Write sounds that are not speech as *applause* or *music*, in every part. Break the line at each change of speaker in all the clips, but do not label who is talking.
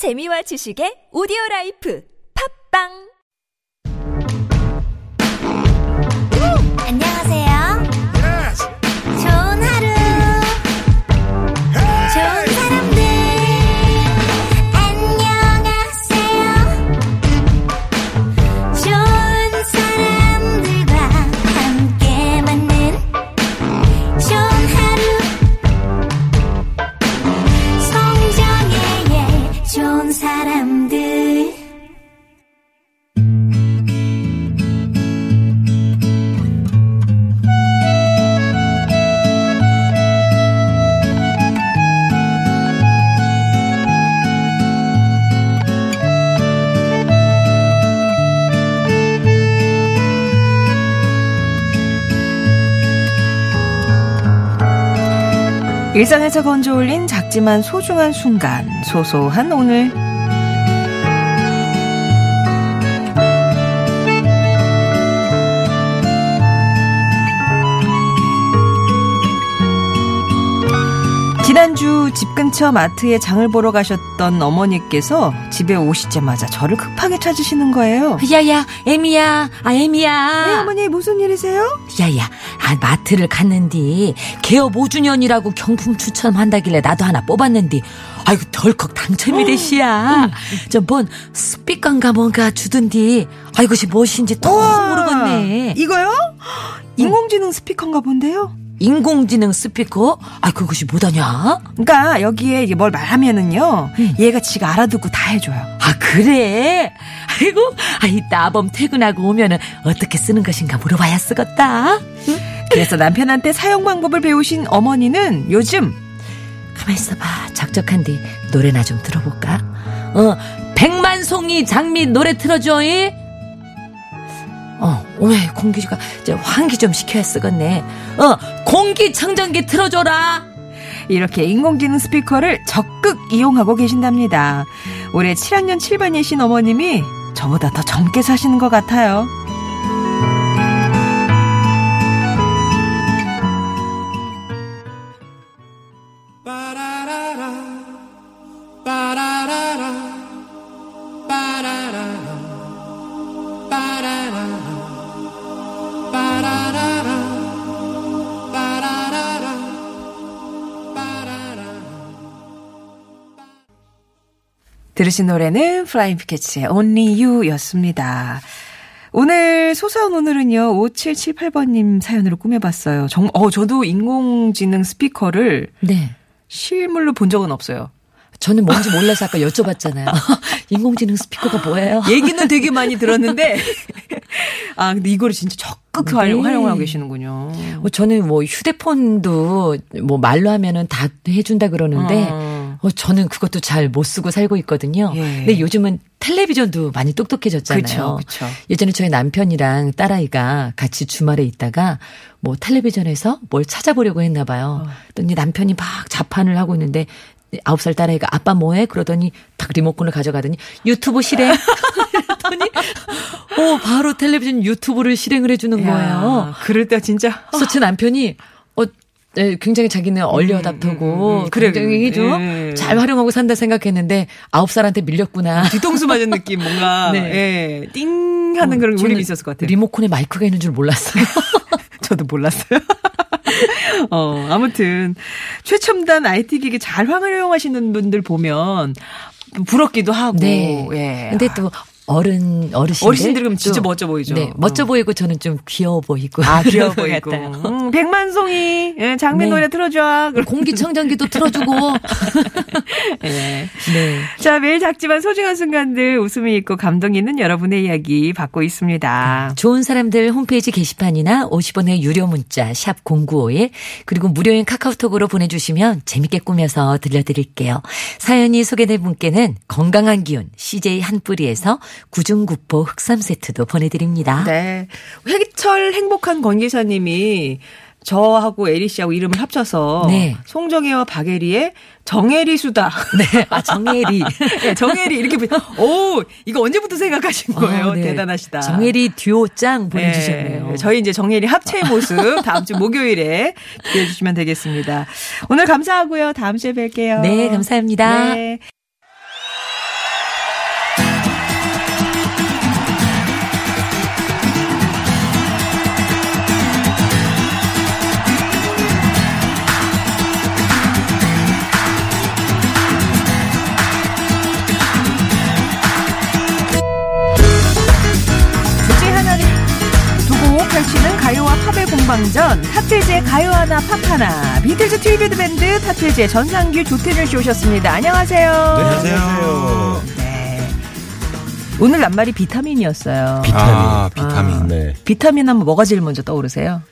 재미와 지식의 오디오 라이프. 팝빵
일상에서 건져 올린 작지만 소중한 순간, 소소한 오늘. 지난주 집 근처 마트에 장을 보러 가셨던 어머니께서 집에 오시자마자 저를 급하게 찾으시는 거예요.
야야, 애미야, 아 애미야.
네, 어머니 무슨 일이세요?
야야, 아 마트를 갔는디 개업 5주년이라고 경품 추첨한다길래 나도 하나 뽑았는디. 아이고 덜컥 당첨이 됐시야. 저뭔 스피커인가 뭔가 주던디. 아이고 시 무엇인지 또 모르겠네.
이거요? 인공지능 스피커인가 본데요.
인공지능 스피커? 아 그것이 뭐다냐?
그러니까 여기에 이게 뭘 말하면은요, 얘가 지가 알아듣고 다 해줘요.
아 그래? 아이고, 아이 나범 퇴근하고 오면은 어떻게 쓰는 것인가 물어봐야 쓰겠다.
그래서 남편한테 사용 방법을 배우신 어머니는 요즘
가만 있어봐. 적적한데 노래나 좀 들어볼까? 어, 백만송이 장미 노래 틀어줘. 이? 어, 오메 공기가 환기 좀 시켜야 쓰겠네. 어, 공기 청정기 틀어줘라.
이렇게 인공지능 스피커를 적극 이용하고 계신답니다. 올해 7학년 7반이신 어머님이 저보다 더 젊게 사시는 것 같아요. 들으신 노래는 Flying Pickets의 Only You 였습니다. 오늘 소소한 오늘은요, 5778번님 사연으로 꾸며봤어요. 정, 어, 저도 인공지능 스피커를
네.
실물로 본 적은 없어요.
저는 뭔지 몰라서 아까 여쭤봤잖아요. *laughs* 인공지능 스피커가 뭐예요?
얘기는 되게 많이 들었는데, *laughs* 아, 근데 이거를 진짜 적극
네.
활용, 활용하고 계시는군요.
뭐 저는 뭐 휴대폰도 뭐 말로 하면은 다 해준다 그러는데
어.
어, 저는 그것도 잘 못 쓰고 살고 있거든요.
예.
근데 요즘은 텔레비전도 많이 똑똑해졌잖아요.
그쵸, 그쵸.
예전에 저희 남편이랑 딸아이가 같이 주말에 있다가 뭐 텔레비전에서 뭘 찾아보려고 했나 봐요.
어.
그랬더니 남편이 막 자판을 하고 있는데 아홉 살 딸아이가 아빠 뭐해? 그러더니 딱 리모컨을 가져가더니 유튜브 실행. *laughs* 그랬더니 어 바로 텔레비전 유튜브를 실행을 해주는 거예요.
야, 그럴 때 진짜.
그래서 제 남편이 어 네, 굉장히 자기는 얼리어답터고
음, 음, 그래,
굉장히 좀
예.
잘 활용하고 산다 생각했는데 아홉 살한테 밀렸구나.
뒤통수 맞은 느낌, 뭔가. *laughs*
네.
예, 띵 하는 그런
저는
울림이 있었을 것 같아요.
리모컨에 마이크가 있는 줄 몰랐어요. *laughs*
저도 몰랐어요. *laughs* 어, 아무튼, 최첨단 IT 기기 잘 활용하시는 분들 보면, 부럽기도 하고,
네.
예.
근데 또 어른 어르신들
어르신들 그럼 진짜
또,
멋져 보이죠.
네, 멋져
어.
보이고 저는 좀 귀여워 보이고.
아, 귀여워 *laughs* 보이고. 음, 백만송이, 예, 장미
네.
노래 틀어줘.
공기청정기도 틀어주고. *laughs*
예.
네.
자, 매일 작지만 소중한 순간들 웃음이 있고 감동이 있는 여러분의 이야기 받고 있습니다.
좋은 사람들 홈페이지 게시판이나 50원의 유료 문자 샵 0951 그리고 무료인 카카오톡으로 보내주시면 재밌게 꾸며서 들려드릴게요. 사연이 소개된 분께는 건강한 기운 CJ 한 뿌리에서 구중구포 흑삼 세트도 보내드립니다.
네. 회기철 행복한 건기사님이 저하고 에리 씨하고 이름을 합쳐서
네.
송정혜와 박예리의 정혜리 수다.
네. 아, 정혜리. *laughs*
네, 정혜리 이렇게 부- 오 이거 언제부터 생각하신 거예요?
어, 네.
대단하시다.
정혜리 듀오 짱 보내주셨네요.
네, 저희 이제 정혜리 합체의 모습 다음 주 목요일에 기대해 주시면 되겠습니다. 오늘 감사하고요. 다음 주에 뵐게요.
네, 감사합니다.
생방송 타틀즈의 가요 하나 팝 하나 비틀즈 tribute 밴드 타틀즈의 전상규 조태준 씨 오셨습니다. 안녕하세요.
안녕하세요.
네. 오늘 낱말이 비타민이었어요.
비타민.
아, 비타민.
아.
네.
비타민 하면 뭐가 제일 먼저 떠오르세요?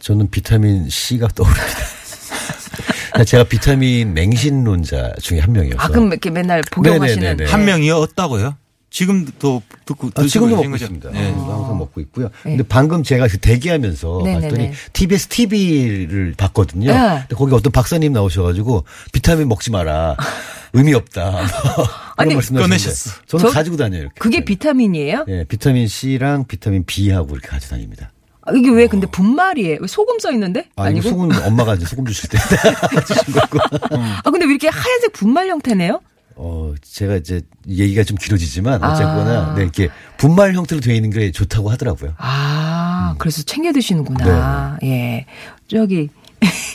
저는 비타민 C가 떠오릅니다. *laughs* 제가 비타민 맹신론자 중에 한 명이어서.
아 그럼 이렇게 맨날 복용하시는
네네네네.
한 명이요? 없다고요? 지금도 듣고
아, 지금도 먹고
거죠?
있습니다.
네.
어, 항상 먹고 있고요. 근데 방금 제가 그 대기하면서
네네네.
봤더니 TBS TV를 봤거든요.
네.
근데 거기 어떤 박사님 나오셔가지고 비타민 먹지 마라. *laughs* 의미 없다. *laughs*
아니,
꺼내셨어.
저는
저-
가지고 다녀요. 이렇게.
그게 비타민이에요?
예, 비타민 C랑 비타민 B하고 이렇게 가지고 다닙니다.
아, 이게 왜 근데 분말이에요? 왜 소금 써 있는데?
아,
아니고?
소금 엄마가 이제 소금 주실 때 *laughs* 주신 거고.
아 근데 왜 이렇게 하얀색 분말 형태네요?
어, 제가 이제 얘기가 좀 길어지지만 어쨌거나
아.
네, 이렇게 분말 형태로 되어 있는 게 좋다고 하더라고요.
아
음.
그래서 챙겨
네.
드시는구나. 예. 저기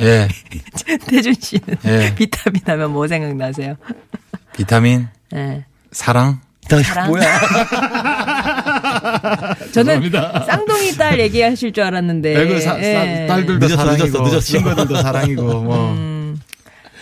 예. *laughs*
태준 씨는
예.
비타민 하면 뭐 생각나세요?
비타민,
예.
사랑.
나
사랑?
뭐야? *laughs*
저는 쌍둥이 딸 얘기하실 줄 알았는데.
네, 그 사- 사-
예.
딸들도
늦었어,
사랑이고
늦었어, 늦었어.
친구들도 사랑이고 뭐
음.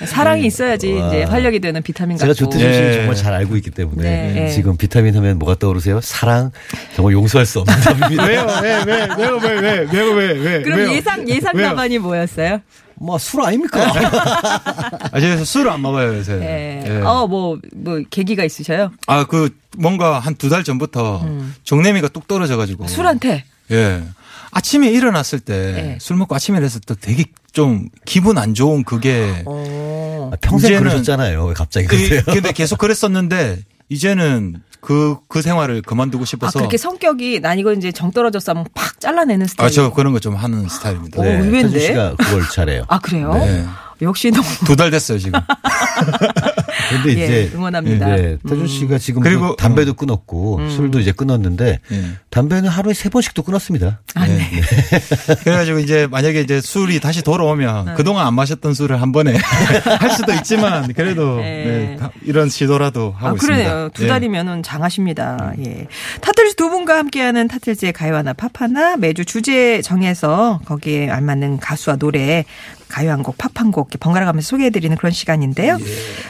사랑이 있어야지 이제 활력이 되는 비타민
제가
같고.
조태준 씨를
예.
정말 잘 알고 있기 때문에
네, 예.
지금 비타민 하면 뭐가 떠오르세요? 사랑 정말 용서할 수 없는 답입니다.
왜요? 왜? 왜? 왜요? 왜? 왜? 왜요? 왜? 왜?
그럼
왜요?
예상 예상
왜요?
답안이 뭐였어요?
뭐술 아닙니까? *laughs*
아, 제가 술을 안 먹어요, 요새.
예.
예.
어, 뭐, 뭐, 계기가 있으셔요?
아, 그, 뭔가 한 두 달 전부터 정내미가 뚝 떨어져가지고.
음. 술한테?
예. 아침에 일어났을 때술
예.
먹고 아침에 일어났을 때 되게 좀 기분 안 좋은 그게.
어.
아, 평생 그러셨잖아요. 왜 갑자기
그-? 근데 계속 그랬었는데 이제는 그, 그 생활을 그만두고
아,
싶어서.
그렇게 성격이, 난 이거 이제 정 떨어졌어 하면 팍 잘라내는 스타일.
아, 저 그런 거 좀 하는 스타일입니다.
오,
네.
의외인데?
씨가 그걸 잘해요.
아, 그래요?
네.
역시 너무.
두 달 됐어요, 지금. *laughs*
근데
예,
이제
응원합니다. 음.
네, 태준 씨가 지금
그리고-
뭐 담배도 끊었고 술도 이제 끊었는데
예.
담배는 하루에 세 번씩도 끊었습니다.
아, 네. *laughs*
그래가지고 이제 만약에 이제 술이 다시 돌아오면
네.
그동안 안 마셨던 술을 한 번에 *laughs* 할 수도 있지만 그래도
네.
네, 다- 이런 시도라도 하고
아,
있습니다.
그러네요. 두
예.
달이면은 장하십니다. 예. 타틀즈 두 분과 함께하는 타틀즈의 가요 하나, 팝 하나 매주 주제 정해서 거기에 알맞는 가수와 노래, 가요 한 곡, 팝 한 곡 번갈아 가면서 소개해드리는 그런 시간인데요.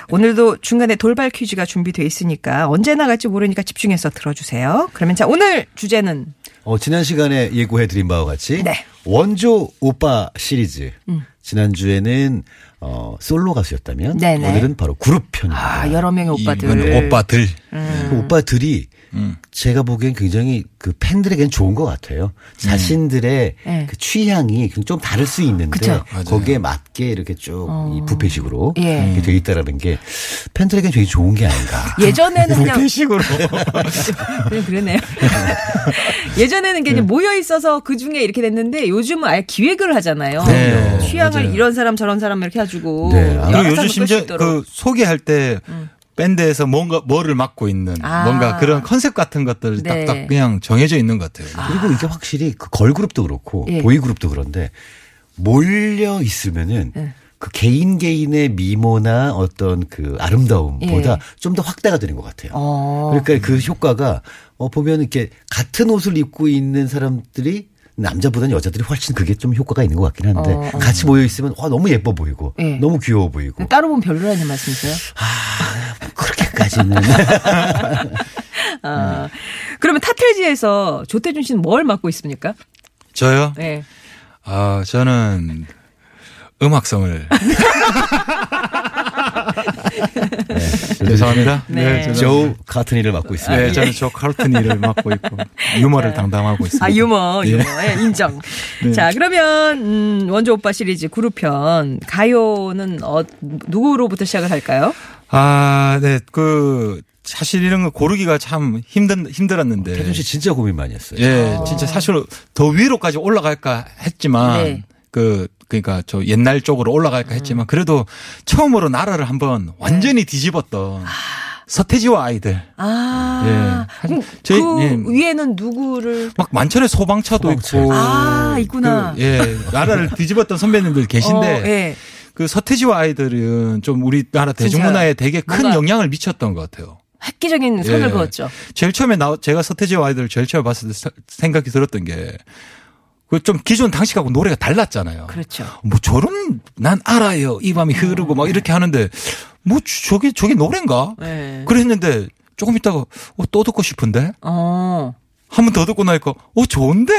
오늘도 중간에 돌발 퀴즈가 준비되어 있으니까 언제 나갈지 모르니까 집중해서 들어주세요. 그러면 자, 오늘 주제는
어, 지난 시간에 예고해드린 바와 같이
네.
원조 오빠 시리즈 지난주에는 어, 솔로 가수였다면
네네.
오늘은 바로 그룹 편입니다.
아, 여러 명의 오빠들.
오빠들.
그 오빠들이
음.
제가 보기엔 굉장히 그 팬들에겐 좋은 것 같아요. 자신들의
네.
그 취향이 좀 다를 수 있는데. 거기에 맞게 이렇게 쭉이 부패식으로
예.
이렇게 돼 있다라는 게 팬들에겐 되게 좋은 게 아닌가. *laughs*
예전에는 그냥
부패식으로. *laughs*
그냥 그러네요. *laughs* 예전에는 이게 이제 모여 있어서 그 중에 이렇게 됐는데 요즘은 아예 기획을 하잖아요.
네,
취향을
맞아요.
이런 사람 저런 사람 이렇게 해가지고
네.
그리고 요즘 심지어.
음.
그 소개할 때 밴드에서 뭔가 뭐를 맡고 있는
아.
뭔가 그런 컨셉 같은 것들
네.
딱딱 그냥 정해져 있는 것 같아요.
그리고 이게 확실히 그 걸그룹도 그렇고
예.
보이그룹도 그런데 몰려 있으면은
예.
그 개인 개인의 미모나 어떤 그 아름다움보다
예.
좀더 확대가 되는 것 같아요.
어.
그러니까 그 효과가 어 보면 이렇게 같은 옷을 입고 있는 사람들이 남자보다는 여자들이 훨씬 그게 좀 효과가 있는 것 같긴 한데
어, 어.
같이 모여 있으면 와 너무 예뻐 보이고
예.
너무 귀여워 보이고
따로 보면 별로라는 말씀이세요?
그 렇게까지는
아. *laughs* *laughs* 그러면 타틀즈에서 조태준 씨는 뭘 맡고 있습니까?
저요?
네.
아 저는 음악성을 *laughs* 죄송합니다.
네.
저는-
조 카트니를 맡고 있습니다.
네, 저는 조 카르트니를 맡고 있고 유머를 담당하고 있습니다.
아 유머
예.
유머 예, 인정. 자 그러면 음, 원조 오빠 시리즈 그룹편 가요는 어, 누구로부터 시작을 할까요?
아, 네, 그 사실 이런 거 고르기가 참 힘든 힘들었는데.
태준 씨 진짜 고민 많이 했어요.
예, 진짜 사실 더 위로까지 올라갈까 했지만
네.
그 그러니까 저 옛날 쪽으로 올라갈까 했지만 그래도 처음으로 나라를 한번 완전히 뒤집었던 서태지와 아이들
아,
예.
그럼
저희-
그
예.
위에는 누구를?
막 만천의 소방차도
소방차.
있고
아, 있구나.
그, 예, 나라를 뒤집었던 선배님들 계신데
어, 예.
그 서태지와 아이들은 좀 우리나라 대중문화에 되게 큰 영향을 미쳤던 것 같아요.
획기적인 손을
예.
그었죠.
제일 처음에 나 제가 서태지와 아이들을 제일 처음에 봤을 때 사- 생각이 들었던 게 그좀 기존 당시하고 노래가 달랐잖아요.
그렇죠.
뭐 저런 난 알아요. 이 밤이 흐르고 막 이렇게 하는데 뭐 저게 저게 노래인가?
네.
그랬는데 조금 있다가 어, 또 듣고 싶은데
어.
한 번 더 듣고 나니까 어 좋은데?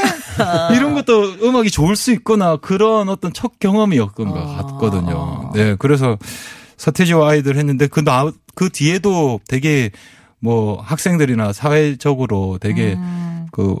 이런 것도 음악이 좋을 수 있구나 그런 어떤 첫 경험이었던 것 같거든요. 네, 그래서 서태지와 아이들 했는데 그 나 그 뒤에도 되게 뭐 학생들이나 사회적으로 되게 그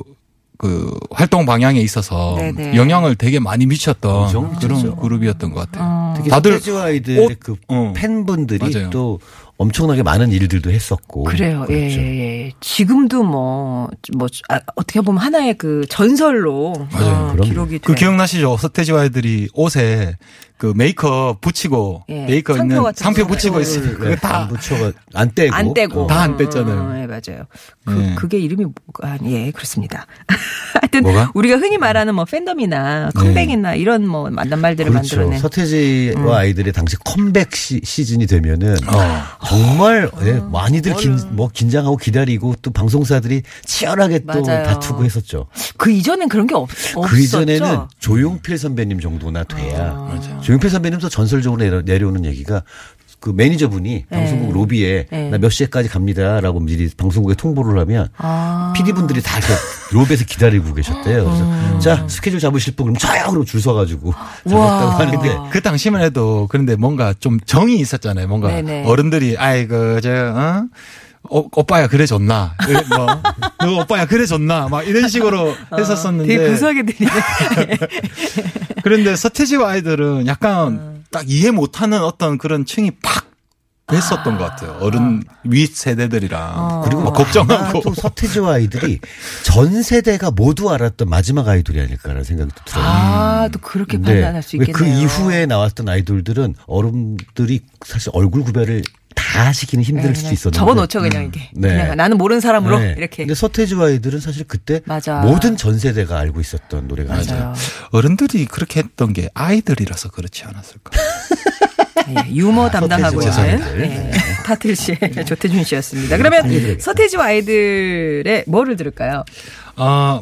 그 활동 방향에 있어서
네네.
영향을 되게 많이 미쳤던
엄청
그런
미쳤죠.
그룹이었던 것 같아요.
특히
다들 옷-
그
어.
팬분들이
맞아요.
또 엄청나게 많은 일들도 했었고
그래요. 예,
그렇죠.
예, 예. 지금도 뭐, 뭐, 아, 어떻게 보면 하나의 그 전설로
맞아요.
어. 기록이
그
돼.
기억나시죠? 서태지와 아이들이 옷에 그 메이크업 붙이고
예,
메이크업
상표
있는
같은
상표
거.
붙이고 있으면 그거
네, 다안 붙여가 안 떼고
안 떼고.
어.
다안 뺐잖아요.
어, 예, 맞아요. 그,
네.
그게 이름이 뭐가, 예, 그렇습니다. *laughs* 하여튼,
뭐가?
우리가 흔히 말하는 뭐 팬덤이나 컴백이나 이런 뭐 만난 말들을
그렇죠.
만들어낸.
서태지와 아이들의 당시 컴백 시, 시즌이 되면은
어.
정말 예, 많이들 긴, 뭐 긴장하고 기다리고 또 방송사들이 치열하게 또
맞아요.
다투고 했었죠.
그 이전엔 그런 게 없, 없었죠.
그 이전에는 조용필 선배님 정도나 돼야
아.
조용필 선배님도 전설적으로 내려, 내려오는 얘기가 그 매니저분이 방송국 로비에
네.
나몇 시에까지 갑니다라고 미리 방송국에 통보를 하면
아.
PD분들이 다 이렇게 로비에서 기다리고 계셨대요. 그래서
음.
자 스케줄 잡으실 분 그럼 저요 그러고 줄 서가지고 잡았다고 하는데
그 당시만 해도 그런데 뭔가 좀 정이 있었잖아요. 뭔가
네네.
어른들이 아이고 저 어? 오, 오빠야 그래 줬나? 이래, 뭐, 너 오빠야 그래 줬나? 막 이런 식으로 했었었는데.
어, 되게 구수하게 들리네. *laughs*
그런데 서태지와 아이들은 약간 딱 이해 못하는 어떤 그런 층이 팍 했었던 것 같아요. 어른 윗 세대들이랑
그리고
뭐 걱정하고
또 서태지와 아이들이 전 세대가 모두 알았던 마지막 아이돌이 아닐까라는 생각이 또 들어요.
아, 또 그렇게
네.
판단할 수 있겠네요.
그 이후에 나왔던 아이돌들은 어른들이 사실 얼굴 구별을 다 하시기는 힘들
네,
수도 있었는데.
접어놓죠, 그냥 이게.
네.
그냥 나는 모르는 사람으로
네.
이렇게.
근데 서태지와 아이들은 사실 그때
맞아.
모든 전 세대가 알고 있었던 노래가 아니죠.
맞아요.
어른들이 그렇게 했던 게 아이들이라서 그렇지 않았을까. *laughs*
예, 유머 담당하고
서태지와
있는. 예, 타틀 씨, 조태준 씨였습니다. 그러면 서태지와 아이들의 뭐를 들을까요?
아,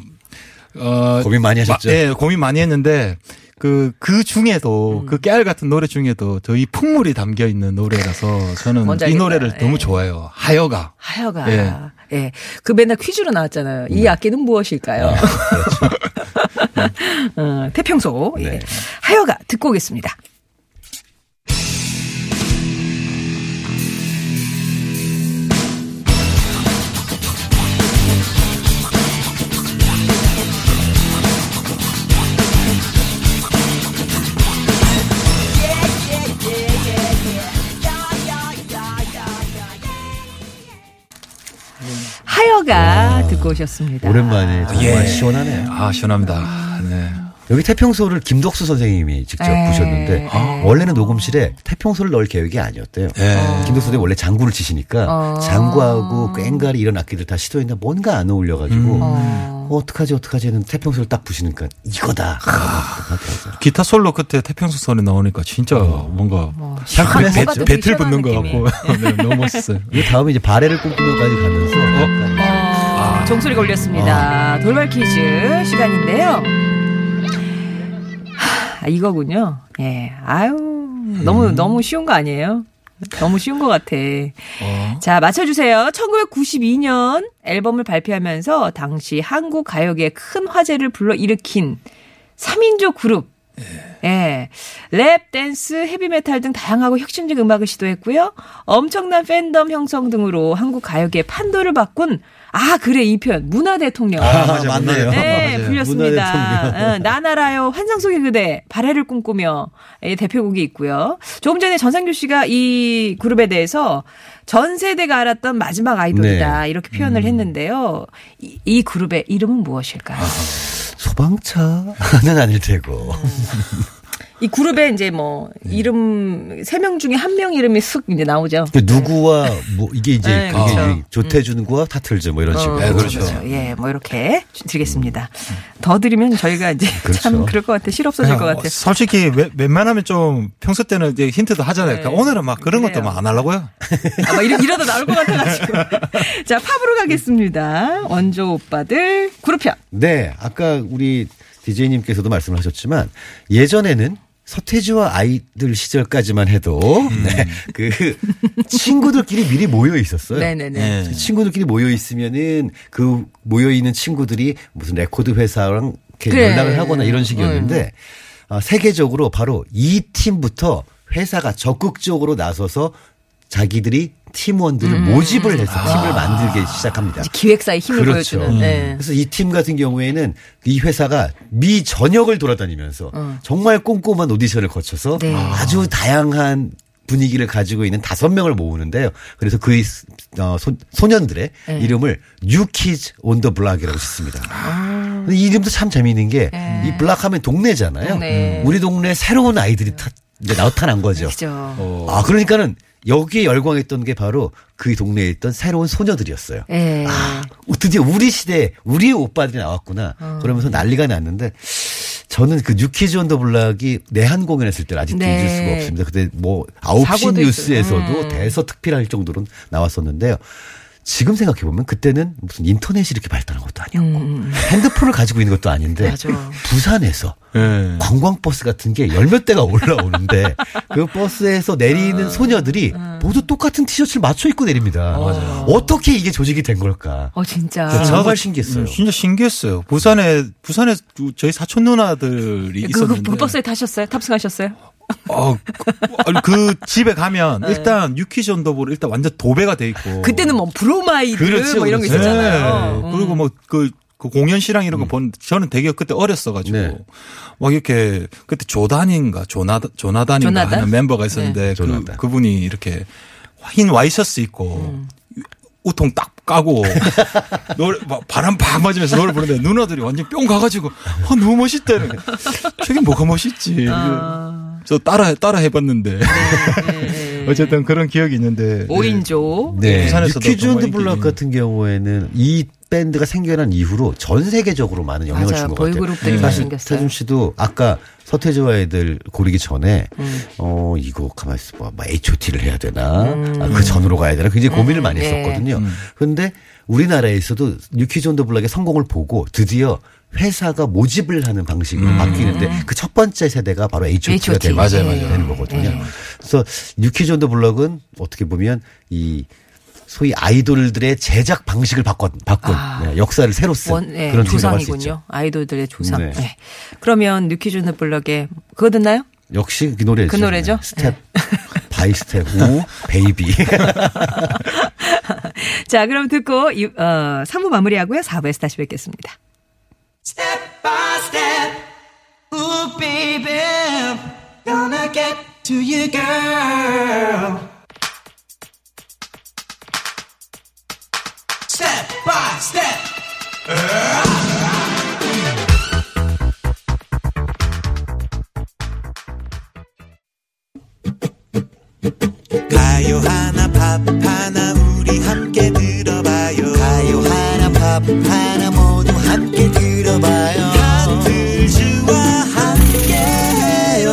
어,
고민 많이 하셨죠?
마- 네, 고민 많이 했는데 그, 그 중에도 그 깨알 같은 노래 중에도 저희 풍물이 담겨 있는 노래라서 저는 이. 노래를
예.
너무 좋아해요. 하여가.
하여가.
예.
예. 그 맨날 퀴즈로 나왔잖아요. 이 악기는 무엇일까요? *laughs* 어, 태평소. 예.
네.
하여가 듣고 오겠습니다. 하여가 듣고 오셨습니다.
오랜만에 정말
예.
시원하네요.
아, 시원합니다. 네.
여기 태평소를 김덕수 선생님이 직접
에.
부셨는데 원래는 녹음실에 태평소를 넣을 계획이 아니었대요.
예.
김덕수 선생님 원래 장구를 치시니까
어.
장구하고 꽹가리 이런 악기들 다 시도했는데 뭔가 안 어울려가지고 어. 어떡하지 어떡하지 했는데 태평소를 딱 부시니까 이거다. 하더라고요.
기타 솔로 그때 태평소 소리 나오니까 진짜 뭔가
시원하게
배,
뭔가
배틀
되게
붙는 것 같고 *laughs* 네, 너무 멋있어요.
이 다음에 이제 바레를 꿈꾸며까지 가면서
어, 종소리가 울렸습니다. 돌발 퀴즈 시간인데요. 하, 이거군요. 예. 아유, 너무, 너무 쉬운 거 아니에요? 너무 쉬운 것 같아. 자, 맞춰주세요. 1992년 앨범을 발표하면서 당시 한국 가요계에 큰 화제를 불러일으킨 3인조 그룹. 예. 랩, 댄스, 헤비메탈 등 다양하고 혁신적 음악을 시도했고요. 엄청난 팬덤 형성 등으로 한국 가요계의 판도를 바꾼 아, 그래, 이 표현. 문화 대통령.
아,
맞아요.
맞네요.
네,
맞아요.
불렸습니다.
문화대통령.
어, 나나라요, 환상 속의 그대, 발해를 꿈꾸며 의 대표곡이 있고요. 조금 전에 전상규 씨가 이 그룹에 대해서 전 세대가 알았던 마지막 아이돌이다
네.
이렇게 표현을 했는데요. 이, 이 그룹의 이름은 무엇일까요?
소방차는 아닐 테고
이 그룹에 이제 뭐 이름 세 명 중에 한 명 이름이 쓱 이제 나오죠.
그 누구와 뭐 이게 이제
네,
그게
그렇죠.
이제 조태준과 타틀즈 뭐 이런 식으로
네, 그렇죠.
예, 뭐 이렇게 드리겠습니다. 더 드리면 저희가 이제 *laughs* 참
그렇죠.
그럴 것 같아. 실 없어질 것
그냥
같아.
솔직히 웬- 웬만하면 좀 평소 때는 이제 힌트도 하잖아요.
네.
그러니까 오늘은 막 그런 것도
그래요.
막안 하려고요.
아마 이러, 이러다 나올 것 같아가지고. *laughs* 자, 팝으로 가겠습니다. 원조 오빠들 그룹편.
네, 아까 우리 DJ님께서도 말씀을 하셨지만 예전에는 서태지와 아이들 시절까지만 해도 네, 그 친구들끼리 미리 모여 있었어요.
네네네.
네.
친구들끼리 모여 있으면은 그 모여 있는 친구들이 무슨 레코드 회사랑 이렇게
그래.
연락을 하거나 이런 식이었는데 아, 세계적으로 바로 이 팀부터 회사가 적극적으로 나서서 자기들이 팀원들을 모집을 해서 팀을 만들기 시작합니다.
기획사의 힘을
그렇죠.
보여주는. 네.
그래서 이 팀 같은 경우에는 이 회사가 미 전역을 돌아다니면서 정말 꼼꼼한 오디션을 거쳐서
네.
아주 다양한 분위기를 가지고 있는 다섯 명을 모으는데요. 그래서 그 이- 어, 소, 소년들의
네.
이름을 New Kids on the Block이라고 짓습니다.
아.
이 이름도 참 재미있는 게이 블락하면 동네잖아요.
네. 동네.
우리 동네에 새로운 아이들이 타, 이제 나타난 거죠.
그죠.
아 그러니까는 여기에 열광했던 게 바로 그 동네에 있던 새로운 소녀들이었어요.
예.
아, 드디어 우리 시대에 우리의 오빠들이 나왔구나.
어.
그러면서 난리가 났는데 저는 그 뉴키즈 온 더 블락이 내한 공연했을 때를 아직도
네.
잊을 수가 없습니다. 그때 뭐 9시
사고도
뉴스에서도.
음.
대서 특필할 정도로 나왔었는데요. 지금 생각해 보면 그때는 무슨 인터넷이 이렇게 발달한 것도 아니었고 핸드폰을 가지고 있는 것도 아닌데 *laughs*
음.
부산에서
예.
관광버스 같은 게 열 몇 대가 올라오는데 *laughs* 그 버스에서 내리는
아.
소녀들이 모두 똑같은 티셔츠를 맞춰 입고 내립니다. 어떻게 이게 조직이 된 걸까?
어 진짜.
정말 신기했어요.
음, 진짜 신기했어요. 부산에 부산에 두- 저희 사촌 누나들이
그,
있었는데.
그 버스에 타셨어요? 탑승하셨어요?
어, 그, 그 집에 가면 일단 New Kids on the Block 일단 완전 도배가 돼 있고.
네. 그때는 뭐 브로마이드
그렇죠,
뭐 이런 거
그렇죠.
있었잖아요.
네. 그리고 뭐그 그 공연 실황 이런 거 본, 저는 되게 그때 어렸어가지고,
네.
막 이렇게, 그때 조단인가, 조나, 조나단인가
조나단?
하는 멤버가 있었는데, 그,
조나단.
그분이 이렇게 흰 와이셔츠 입고, 우통 딱 까고, *laughs* 노래, 막 바람 팍 맞으면서 노래 부르는데, 누나들이 완전 뿅 가가지고, 아, 너무 멋있다. 이러는. 저게 *laughs* 뭐가 멋있지. 저 따라, 따라 해봤는데. *laughs* 어쨌든 그런 기억이 있는데.
네. 5인조.
네.
부산에서도 정말
블락 같은 경우에는 이 밴드가 생겨난 이후로 전 세계적으로 많은 영향을. 준 것 같아요.
보이그룹들이 많이
사실
생겼어요.
태준 씨도 아까 서태지와 애들 고르기 전에
음.
어 이거 가만 있어 봐, 뭐 H.O.T.를 해야 되나, 아, 그 전으로 가야 되나 굉장히 고민을 많이
네.
했었거든요. 그런데 우리나라에서도 New Kids on the Block의 성공을 보고 드디어 회사가 모집을 하는 방식으로 바뀌는데 그 첫 번째 세대가 바로 H.O.T.가
H.O.T..
되는,
맞아요, 맞아요.
되는 거거든요. 그래서 New Kids on the Block은 어떻게 보면 이 소위 아이돌들의 제작 방식을 바꾼, 바꾼 네, 역사를 새로 쓴
원, 네,
그런.
조상이군요. 아이돌들의 조상.
네.
네. 그러면 뉴키즈는 블럭에 그거 듣나요?
역시 그 노래죠.
그 노래죠?
네, Step *laughs* by step, ooh baby. *laughs*
자, 그럼 듣고 이- 어, 3부 마무리하고요. 4부에서 다시 뵙겠습니다.
Step by step, ooh baby, gonna get to you, girl. Step by step. 팝 하나 우리 함께 들어봐요 가요 하나 팝 하나 모두 함께 들어봐요 하트즈와 함께해요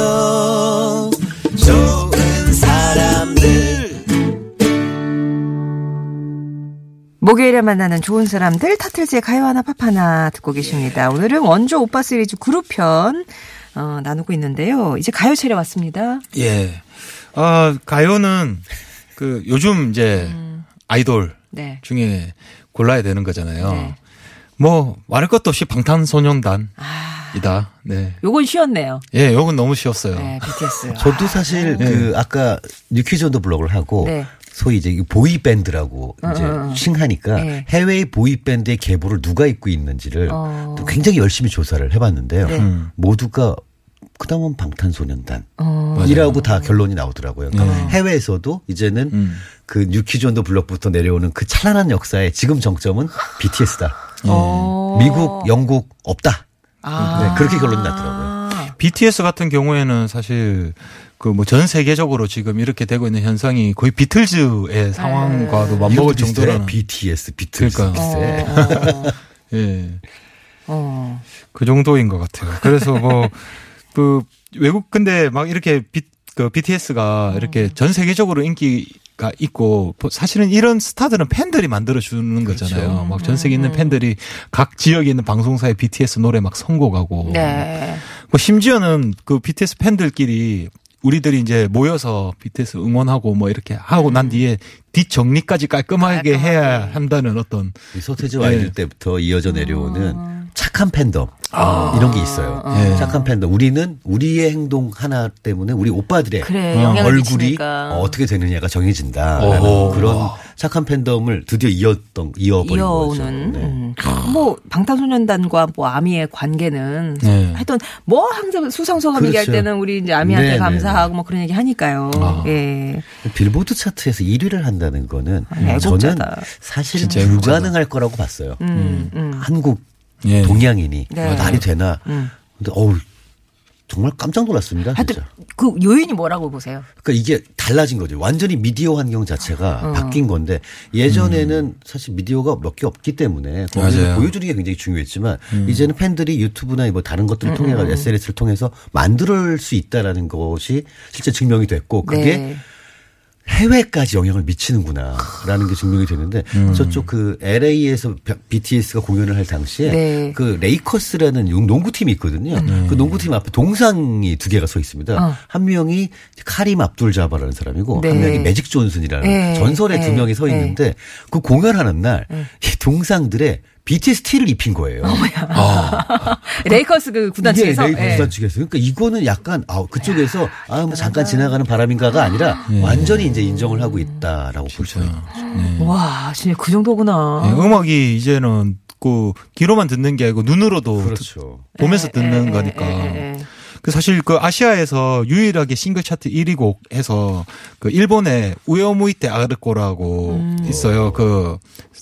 좋은 사람들
목요일에 만나는 좋은 사람들 타틀즈의 가요 하나 팝 하나 듣고 계십니다. 오늘은 원조 오빠 시리즈 그룹편 어, 나누고 있는데요. 이제 가요 차례 왔습니다.
예. 아, 가요는 그 요즘 이제 아이돌
네.
중에 골라야 되는 거잖아요.
네.
뭐 말할 것도 없이 방탄소년단이다.
아,
네.
요건 쉬웠네요.
예, 요건 너무 쉬웠어요.
네, BTS. *laughs*
저도 사실 그 아까 온더 블록을 하고
네.
소위 이제 보이 밴드라고 이제
어, 어.
칭하니까
네.
해외의 보이 밴드의 계보를 누가 입고 있는지를
어.
또 굉장히 열심히 조사를 해봤는데요.
네.
음.
모두가 그다음은 방탄소년단.
어.
이라고 다 결론이 나오더라고요. 그러니까 해외에서도 이제는
음.
그 뉴키즈 온더 블록부터 내려오는 그 찬란한 역사의 지금 정점은 BTS다.
어.
미국, 영국 없다.
아.
네, 그렇게 결론이 났더라고요.
BTS 같은 경우에는 사실 그 뭐 전 세계적으로 지금 이렇게 되고 있는 현상이 거의 비틀즈의 상황과도 맞먹을. 정도로는
BTS, 비틀즈
그러니까.
어. *laughs*
예.
어.
그 정도인 것 같아요. 그래서 뭐, *laughs* 그, 외국, 근데 막 이렇게 비, 그 BTS가 이렇게 전 세계적으로 인기 가 있고 사실은 이런 스타들은 팬들이 만들어 주는 거잖아요. 막전 세계 있는 팬들이 각 지역에 있는 방송사에 BTS 노래 막 선곡하고.
네.
뭐 심지어는 그 BTS 팬들끼리 우리들이 이제 모여서 BTS 응원하고 뭐 이렇게 하고 난 뒤에 뒷 정리까지 깔끔하게 해야 한다는 어떤
이 서태지
네.
아이들 때부터 이어져 내려오는 착한 팬덤
아.
이런 게 있어요.
네.
착한 팬덤. 우리는 우리의 행동 하나 때문에 우리 오빠들의
그래,
얼굴이
미치니까.
어, 어떻게 되느냐가 정해진다라는
어허.
그런 착한 팬덤을 드디어 이었던 이어버린 거죠.
이어오는
네.
음. 뭐 방탄소년단과 뭐 아미의 관계는
네.
하여튼 뭐 항상 수상소감
그렇죠.
얘기할 때는 우리 이제 아미한테
네, 네,
감사하고 뭐 그런 얘기 하니까요.
아.
예.
빌보드 차트에서 1위를 한다는 거는
아,
저는. 사실. 불가능할 거라고 봤어요.
음, 음.
한국
예.
동양인이
네.
말이 되나?
음.
근데 어우 정말 깜짝 놀랐습니다.
하여튼
진짜.
그 요인이 뭐라고 보세요?
그러니까 이게 달라진 거죠. 완전히 미디어 환경 자체가
어.
바뀐 건데 예전에는 사실 미디어가 몇 개 없기 때문에 거기서. 보여주는 게 굉장히 중요했지만 이제는 팬들이 유튜브나 뭐 다른 것들을 통해
음,
서 SNS를 통해서 만들 수 있다라는 것이 실제 증명이 됐고 그게
네.
해외까지 영향을 미치는구나라는 게 증명이 되는데 저쪽 그 LA에서 BTS가 공연을 할 당시에
네.
그 레이커스라는 용- 농구팀이 있거든요. 그 농구팀 앞에 동상이 두 개가 서 있습니다.
어.
한 명이 카림 압둘 자바라는 사람이고
네.
한 명이 매직 존슨이라는
네.
전설의 두
네.
명이 서 있는데 그 공연하는 날 이 동상들의 BTS 티를 입힌 거예요. *laughs*
레이커스 그 구단
이게
측에서
레이커스
예.
구단 측에서 그러니까 이거는 약간 아 그쪽에서 아뭐 잠깐 지나가는 바람인가가 아니라 완전히 이제 인정을 하고 있다라고 볼 수 있는 거죠.
와, 진짜 그 정도구나.
예, 음악이 이제는 그 귀로만 듣는 게 아니고 눈으로도
그렇죠.
듣- 보면서
예,
듣는
예,
거니까.
예, 예, 예.
그 사실 그 아시아에서 유일하게 싱글 차트 1위 곡 해서 그 일본의 우에오무이테 아르코라고
음.
있어요. 그,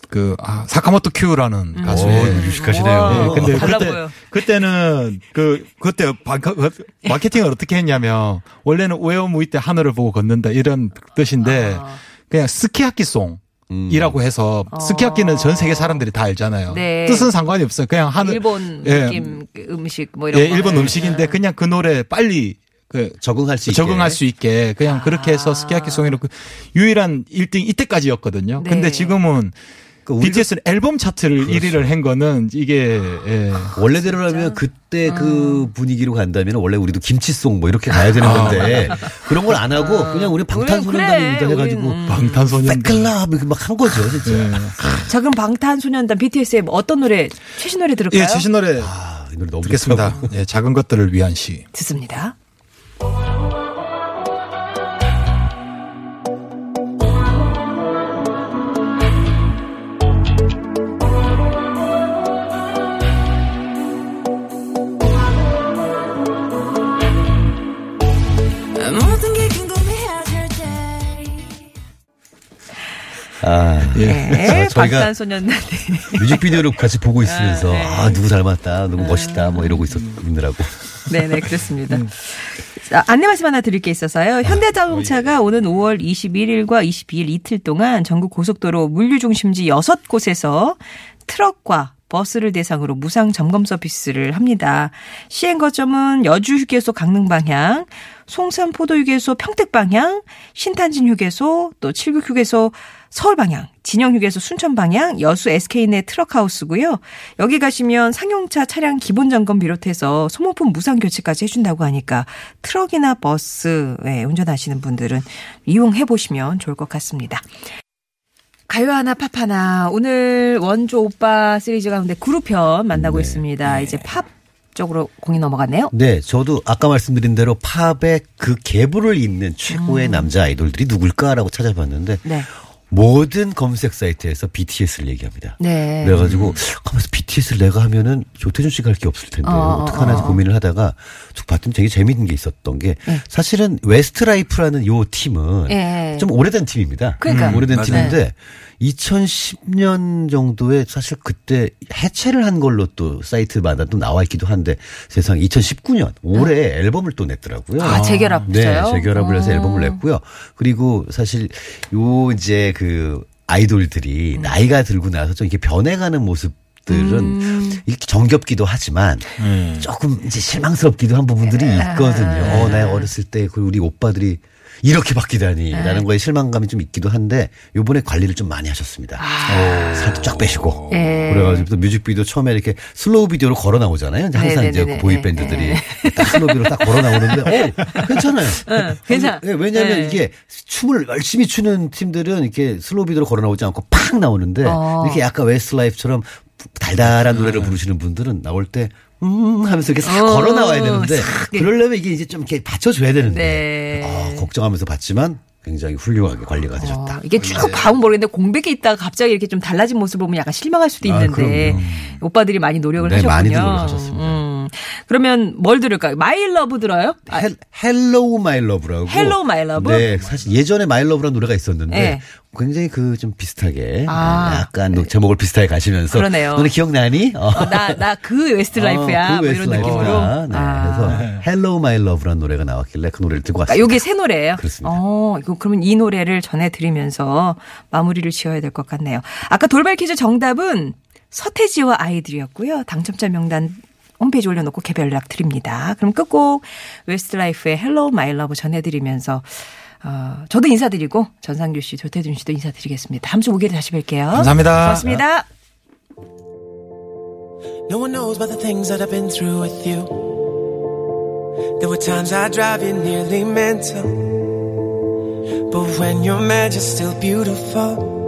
그, 아, 사카모토 큐라는 가수의.
오, 유식하시네요.
와.
예, 근데 그때,
보여.
그때는 그, 그때 바- 그- 마케팅을 어떻게 했냐면 원래는 우에오무이테 하늘을 보고 걷는다 이런 뜻인데
아.
그냥 스키야키송. 이라고 해서 스키야키는 전 세계 사람들이 다 알잖아요.
어. 네.
뜻은 상관이 없어요. 그냥 하늘
일본
예.
느낌 그 음식 뭐 이런
예,
거.
일본
예.
음식인데 그냥 그 노래 빨리 그
적응할 수 있게.
적응할 수 있게 그냥 그렇게 해서
아.
스키야키 송이로 그 유일한 1등 이때까지였거든요.
네.
근데 지금은
우리가
BTS는 앨범 차트를 1위를 한 거는 이게 예.
원래대로라면 그때 그 분위기로 간다면 원래 우리도 김치송 뭐 이렇게 가야 되는 건데 그런 걸 안 하고 그냥 우리 방탄소년단입니다
그래,
해가지고
음.
방탄소년단
백클럽 이렇게 막 한 거죠 진짜.
예.
자, 그럼 방탄소년단 BTS의 뭐 어떤 노래 최신 노래 들을까요?
예, 최신 노래
아, 이 노래 너무
듣겠습니다.
좋더라고요.
예, 작은 것들을 위한 시.
듣습니다.
아,
예.
네,
저희가
방탄소년단.
뮤직비디오를 같이 보고 있으면서
네.
아 누구 닮았다, 누구 멋있다, 뭐 이러고 있느라고.
네네, 그렇습니다. 자, 안내 말씀 하나 드릴 게 있어서요. 현대자동차가 오는 5월 21일과 22일 이틀 동안 전국 고속도로 물류 중심지 6곳에서 트럭과 버스를 대상으로 무상 점검 서비스를 합니다. 시행 거점은 여주 휴게소 강릉 방향, 송산 포도 휴게소 평택 방향, 신탄진 휴게소, 또 칠곡 휴게소 서울 방향, 진영 휴게소 순천 방향, 여수 SK넷 트럭하우스고요. 여기 가시면 상용차 차량 기본 점검 비롯해서 소모품 무상 교체까지 해준다고 하니까 트럭이나 버스 예, 운전하시는 분들은 이용해 보시면 좋을 것 같습니다. 가요 하나 팝 하나 오늘 원조 오빠 시리즈 가운데 그룹편 만나고 있습니다. 이제 팝 쪽으로 공이 넘어갔네요.
네, 저도 아까 말씀드린 대로 팝의 그 계보를 잇는 최고의 남자 아이돌들이 누굴까라고 찾아봤는데
네.
모든 검색 사이트에서 BTS를 얘기합니다.
네.
그래가지고 가면서 BTS를 내가 하면은 조태준 씨가 할 게 없을 텐데
어,
어떡하나
어.
고민을 하다가 쭉 봤더니 되게 재밌는 게 있었던 게
네.
사실은 Westlife라는 요 팀은
예.
좀 오래된 팀입니다.
그러니까.
음, 오래된
맞아요.
팀인데 2010년 정도에 사실 그때 해체를 한 걸로 또 사이트마다 또 나와 있기도 한데 세상 2019년 올해 앨범을 또 냈더라고요.
아, 재결합
네? 재결합을 해서
어.
앨범을 냈고요. 그리고 사실 요 이제 그 아이돌들이 나이가 들고 나서 좀 이렇게 변해가는 모습 들은
음.
이렇게 정겹기도 하지만
음.
조금 이제 실망스럽기도 한 부분들이
네.
있거든요. 어, 나 어렸을 때그 우리 오빠들이 이렇게 바뀌다니라는 거에 실망감이 좀 있기도 한데 요번에 관리를 좀 많이 하셨습니다. 어, 살도 쫙 빼시고
예.
그래가지고 또 뮤직비디오 처음에 이렇게 슬로우 비디오로 걸어 나오잖아요. 이제 항상 이제
네네네네.
그 보이 밴드들이 딱 슬로우 비디오로 딱 걸어 나오는데 어 괜찮아요. *laughs*
괜찮아.
예, 왜냐하면
네.
이게 춤을 열심히 추는 팀들은 이렇게 슬로우 비디오로 걸어 나오지 않고 팍 나오는데
어.
이렇게 약간 Westlife처럼 달달한 노래를 부르시는 분들은 나올 때 음, 하면서 이렇게 싹
어,
걸어 나와야 되는데,
싹.
그러려면 이게 이제 좀 이렇게 받쳐줘야 되는데,
네.
아, 걱정하면서 봤지만 굉장히 훌륭하게 관리가 되셨다.
어, 이게 쭉 보면 모르겠는데 공백이 있다가 갑자기 이렇게 좀 달라진 모습을 보면 약간 실망할 수도
아,
있는데
그럼요.
오빠들이 많이 노력을
네,
하셨군요.
많이들 노력하셨습니다.
음. 그러면 뭘 들을까요? My Love 들어요? 아,
헬, Hello My Love라고.
Hello, My Love?
네, 사실 예전에 My Love라는 노래가 있었는데
네.
굉장히 그 좀 비슷하게
아.
약간 노- 제목을 비슷하게 가시면서
그러네요.
너네 기억나니? 어.
어, 나, 나 그 Westlife야.
어,
그뭐 이런 느낌으로.
Westlife야. 네,
아.
그래서 Hello My Love라는 노래가 나왔길래 그 노래를 듣고
아,
왔습니다.
요게 새 노래예요.
그렇습니다.
어, 이거 그러면 이 노래를 전해 드리면서 마무리를 지어야 될 것 같네요. 아까 돌발 퀴즈 정답은 서태지와 아이들이었고요. 당첨자 명단 홈페이지 올려놓고 개별 연락 드립니다. 그럼 끝곡 Westlife의 Hello My Love 전해드리면서 어, 저도 인사드리고 전상규 씨, 조태준 씨도 인사드리겠습니다. 다음 주 목요일에 다시 뵐게요.
감사합니다.
고맙습니다.
No one knows about the things that I've been through with you. There were times I drive you nearly mental. But when you're mad, you're still beautiful.